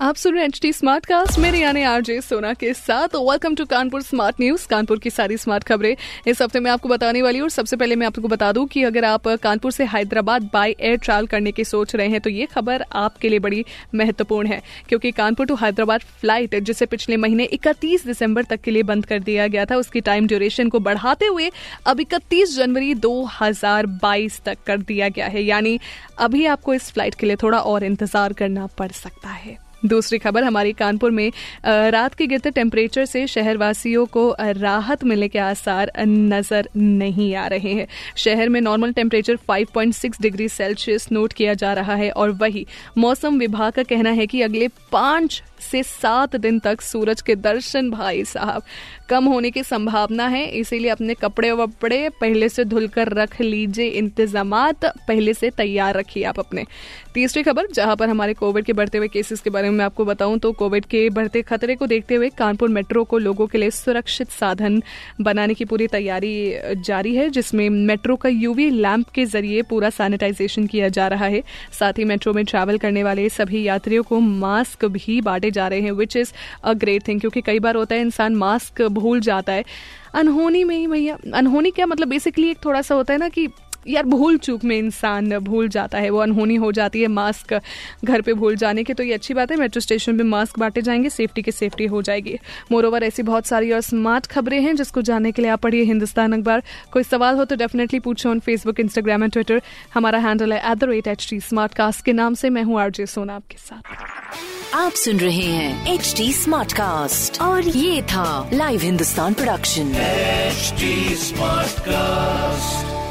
आप सुन रहे H T smart cast मेरे यानी आरजे सोना के साथ। Welcome to Kanpur smart news Kanpur की सारी स्मार्ट खबरें। इस हफ़्ते में आपको बताने वाली हूँ और सबसे पहले मैं आपको बता दूँ कि अगर आप कानपुर से हैदराबाद बाय एयर ट्रैवल करने की सोच रहे हैं तो ये खबर आपके लिए बड़ी महत्वपूर्ण है। क्योंकि कानपुर टू हैदराबाद फ़्लाइट जिसे पिछले महीने इकतीस दिसंबर तक के लिए बंद कर दिया गया था, उसकी टाइम ड्यूरेशन को बढ़ाते हुए अब इकतीस जनवरी दो हज़ार बाईस तक कर दिया गया है। यानी अभी आपको इस फ़्लाइट के लिए थोड़ा और इंतज़ार करना पड़ सकता है। दूसरी खबर, हमारी कानपुर में रात के गिरते टेम्परेचर से शहरवासियों को राहत मिलने के आसार नज़र नहीं आ रहे हैं। शहर में normal temperature 5.6 degree Celsius note किया जा रहा है और वही मौसम विभाग का कहना है कि अगले पाँच से सात दिन तक सूरज के दर्शन भाई साहब कम होने की संभावना है। इसीलिए अपने कपड़े वपड़े पहले से धुलकर रख लीजिए। इंतज़ाम पहले से तैयार रखिए आप अपने। तीसरी खबर, जहाँ पर हमारे कोविड के बढ़ते हुए केसेस के बारे में मैं आपको बताऊँ तो कोविड के बढ़ते खतरे को देखते हुए कानपुर मेट्रो को लोगों के लिए सुरक्षित साधन बनाने की पूरी तैयारी जारी है, जिसमें मेट्रो का यूवी लैंप के ज़रिए पूरा सैनिटाइजेशन किया जा रहा है। साथ ही मेट्रो में ट्रैवल करने वाले सभी यात्रियों को मास्क भी बांटे जा रहे हैं which is a great thing क्योंकि कई बार होता है इंसान मास्क भूल जाता है। अनहोनी में ही भैया, अनहोनी क्या मतलब बेसिकली एक थोड़ा सा होता है ना कि यार भूल चूक में इंसान भूल जाता है वो अनहोनी हो जाती है मास्क घर पे भूल जाने की तो ये अच्छी बात है मेट्रो स्टेशन पे मास्क बांटे जाएँगे सेफ्टी की सेफ्टी हो जाएगी। मोर ओवर ऐसी बहुत सारी और स्मार्ट खबरें हैं जिसको जानने के लिए आप पढ़िए हिंदुस्तान अखबार। कोई सवाल हो तो डेफिनेटली पूछो on Facebook Instagram and Twitter हमारा हैंडल है at the rate H T smart cast के नाम से मैं हूँ आरजे सोना आपके साथ। आप सुन रहे हैं एच टी स्मार्ट कास्ट और ये था live Hindustan production HD Smartcast.